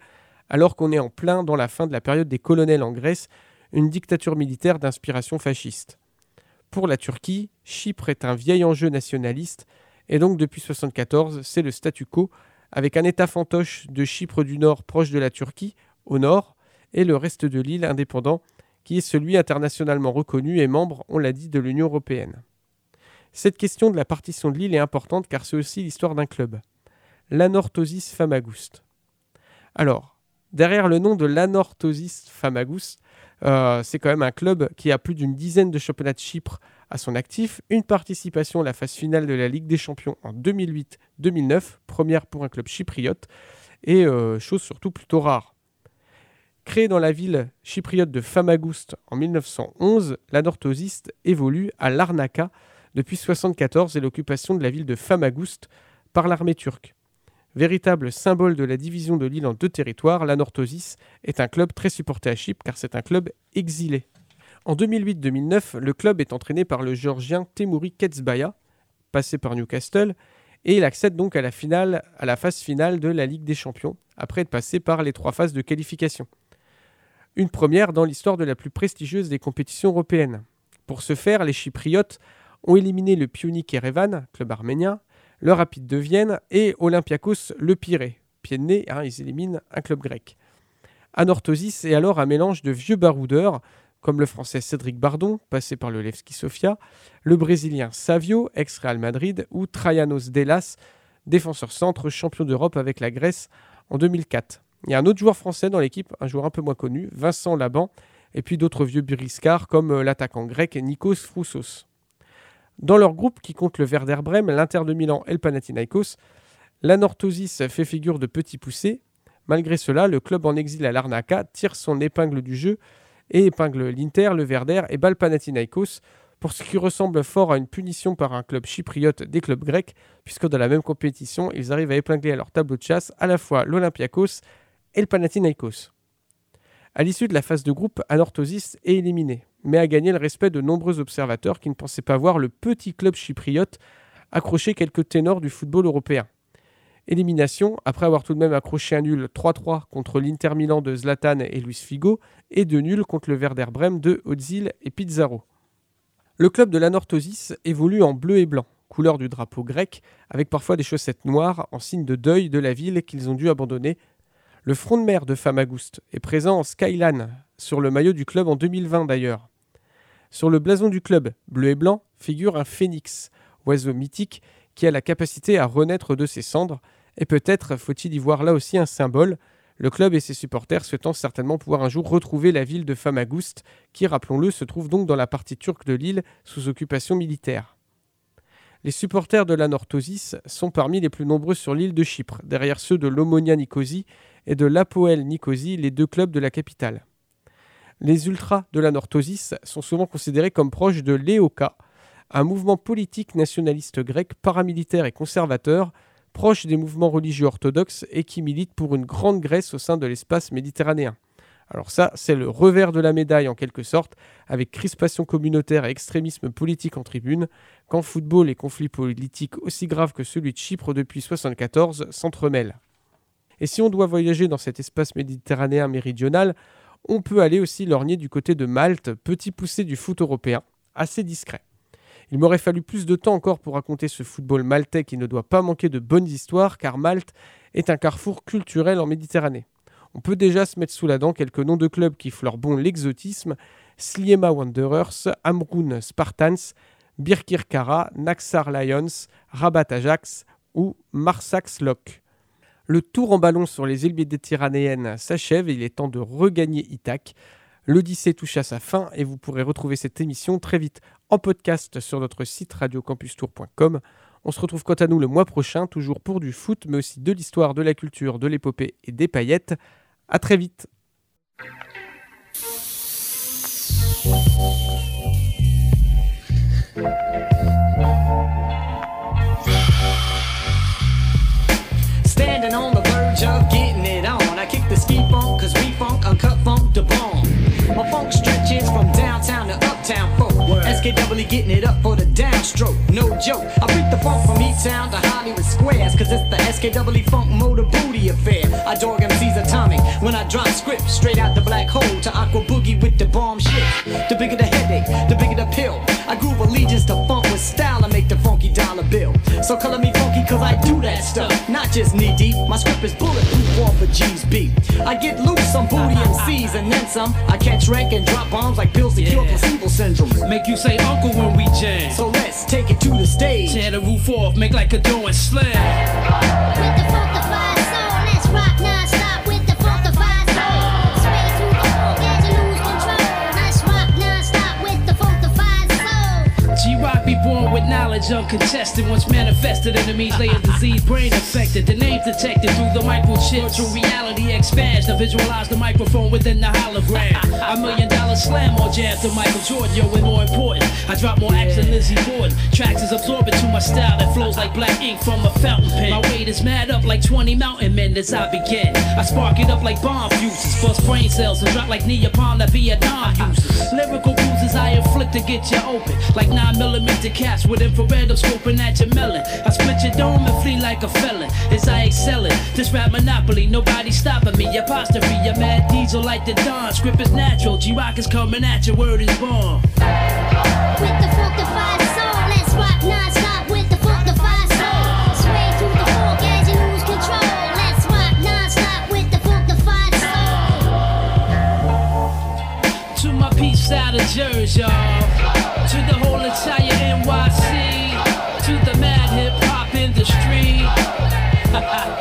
alors qu'on est en plein dans la fin de la période des colonels en Grèce, une dictature militaire d'inspiration fasciste. Pour la Turquie, Chypre est un vieil enjeu nationaliste, et donc depuis 1974, c'est le statu quo, avec un État fantoche de Chypre du Nord proche de la Turquie, au nord, et le reste de l'île indépendant, qui est celui internationalement reconnu et membre, on l'a dit, de l'Union européenne. Cette question de la partition de l'île est importante car c'est aussi l'histoire d'un club, l'Anorthosis Famagouste. Alors, derrière le nom de l'Anorthosis Famagouste, euh, c'est quand même un club qui a plus d'une dizaine de championnats de Chypre à son actif, une participation à la phase finale de la Ligue des Champions en 2008-2009, première pour un club chypriote, et euh, chose surtout plutôt rare. Créé dans la ville chypriote de Famagouste en 1911, l'anorthosis évolue à Larnaca depuis 1974 et l'occupation de la ville de Famagouste par l'armée turque. Véritable symbole de la division de l'île en deux territoires, l'anorthosis est un club très supporté à Chypre car c'est un club exilé. En 2008-2009, le club est entraîné par le géorgien Temuri Ketsbaya, passé par Newcastle, et il accède donc à la, finale, à la phase finale de la Ligue des Champions, après être passé par les trois phases de qualification. Une première dans l'histoire de la plus prestigieuse des compétitions européennes. Pour ce faire, les Chypriotes ont éliminé le Pionik Erevan, club arménien, le Rapide de Vienne et Olympiakos Le Pirée. Pied de nez, hein, ils éliminent un club grec. Anorthosis est alors un mélange de vieux baroudeurs, comme le français Cédric Bardon, passé par le Levski Sofia, le brésilien Savio, ex-Real Madrid, ou Traianos Delas, défenseur centre, champion d'Europe avec la Grèce en 2004. Il y a un autre joueur français dans l'équipe, un joueur un peu moins connu, Vincent Laban, et puis d'autres vieux buriscards comme euh, l'attaquant grec Nikos Froussos. Dans leur groupe qui compte le Werder Brême, l'Inter de Milan et le Panathinaikos, l'anorthosis fait figure de petit poussé. Malgré cela, le club en exil à Larnaca tire son épingle du jeu et épingle l'Inter, le Werder et bat Panathinaikos pour ce qui ressemble fort à une punition par un club chypriote des clubs grecs, puisque dans la même compétition, ils arrivent à épingler à leur tableau de chasse à la fois l'Olympiakos et le Panathinaikos. À l'issue de la phase de groupe, Anorthosis est éliminé, mais a gagné le respect de nombreux observateurs qui ne pensaient pas voir le petit club chypriote accrocher quelques ténors du football européen. Élimination, après avoir tout de même accroché un nul 3-3 contre l'Inter Milan de Zlatan et Luis Figo, et de nul contre le Werder Brême de Ozil et Pizarro. Le club de l'Anorthosis évolue en bleu et blanc, couleur du drapeau grec, avec parfois des chaussettes noires en signe de deuil de la ville qu'ils ont dû abandonner le front de mer de Famagouste est présent en Skyline, sur le maillot du club en 2020 d'ailleurs. Sur le blason du club, bleu et blanc, figure un phénix, oiseau mythique qui a la capacité à renaître de ses cendres, et peut-être faut-il y voir là aussi un symbole, le club et ses supporters souhaitant certainement pouvoir un jour retrouver la ville de Famagouste, qui, rappelons-le, se trouve donc dans la partie turque de l'île sous occupation militaire. Les supporters de l'Anorthosis sont parmi les plus nombreux sur l'île de Chypre, derrière ceux de l'Omonia Nicosie et de l'Apoel Nicosie, les deux clubs de la capitale. Les ultras de la Northosis sont souvent considérés comme proches de l'EOKA, un mouvement politique nationaliste grec paramilitaire et conservateur, proche des mouvements religieux orthodoxes et qui milite pour une grande Grèce au sein de l'espace méditerranéen. Alors ça, c'est le revers de la médaille en quelque sorte, avec crispation communautaire et extrémisme politique en tribune, quand football et conflits politiques aussi graves que celui de Chypre depuis 1974 s'entremêlent. Et si on doit voyager dans cet espace méditerranéen méridional, on peut aller aussi lorgner du côté de Malte, petit poussé du foot européen, assez discret. Il m'aurait fallu plus de temps encore pour raconter ce football maltais qui ne doit pas manquer de bonnes histoires, car Malte est un carrefour culturel en Méditerranée. On peut déjà se mettre sous la dent quelques noms de clubs qui fleurent bon l'exotisme Sliema Wanderers, Amrun Spartans, Birkirkara, Naxar Lions, Rabat Ajax ou Marsax Lok. Le tour en ballon sur les îles méditerranéennes s'achève et il est temps de regagner Ithac. L'Odyssée touche à sa fin et vous pourrez retrouver cette émission très vite en podcast sur notre site radiocampustour.com. On se retrouve quant à nous le mois prochain, toujours pour du foot, mais aussi de l'histoire, de la culture, de l'épopée et des paillettes. À très vite. SKW getting it up for the downstroke, no joke. I beat the funk from E-Town to Hollywood Squares, cause it's the SKW funk motor booty affair. I dog MC's atomic when I drop scripts straight out the black hole to Aqua Boogie with the bomb shit. The bigger the headache, the bigger the pill. I groove allegiance to funk with style and make the. So color me funky cause I do that stuff, not just knee deep. My script is bulletproof off of G's beat. I get loose on booty MCs and then some. I catch rank and drop bombs like pills to cure placebo syndrome. Make you say uncle when we jam. So let's take it to the stage. Tear the roof off, make like a door and slam. With the funkified soul, let's rock non-stop knowledge uncontested. Once manifested, enemies lay a disease, brain affected. The name detected through the microchip. True reality expands to visualize the microphone within the hologram. A million dollar slam or jam to Michael Jordan, yo, more important, I drop more acts than Lizzie Borden. Tracks is absorbent to my style that flows like black ink from a fountain pen. My weight is mad up like 20 mountain men as I begin. I spark it up like bomb fuses, bust brain cells and drop like Neapolitan that Vietnam uses. Lyrical bruises I inflict to get you open, like 9 millimeter caps with infrared I'm scoping at your melon. I split your dome and flee like a felon as I excel it. This rap monopoly, nobody stopping me. Apostrophe, your mad diesel like the dawn. Script is natural, G-Rock is coming at you, word is born. With the funkified soul, let's rock with Out of Jersey, y'all. To the whole entire NYC. To the mad hip hop industry.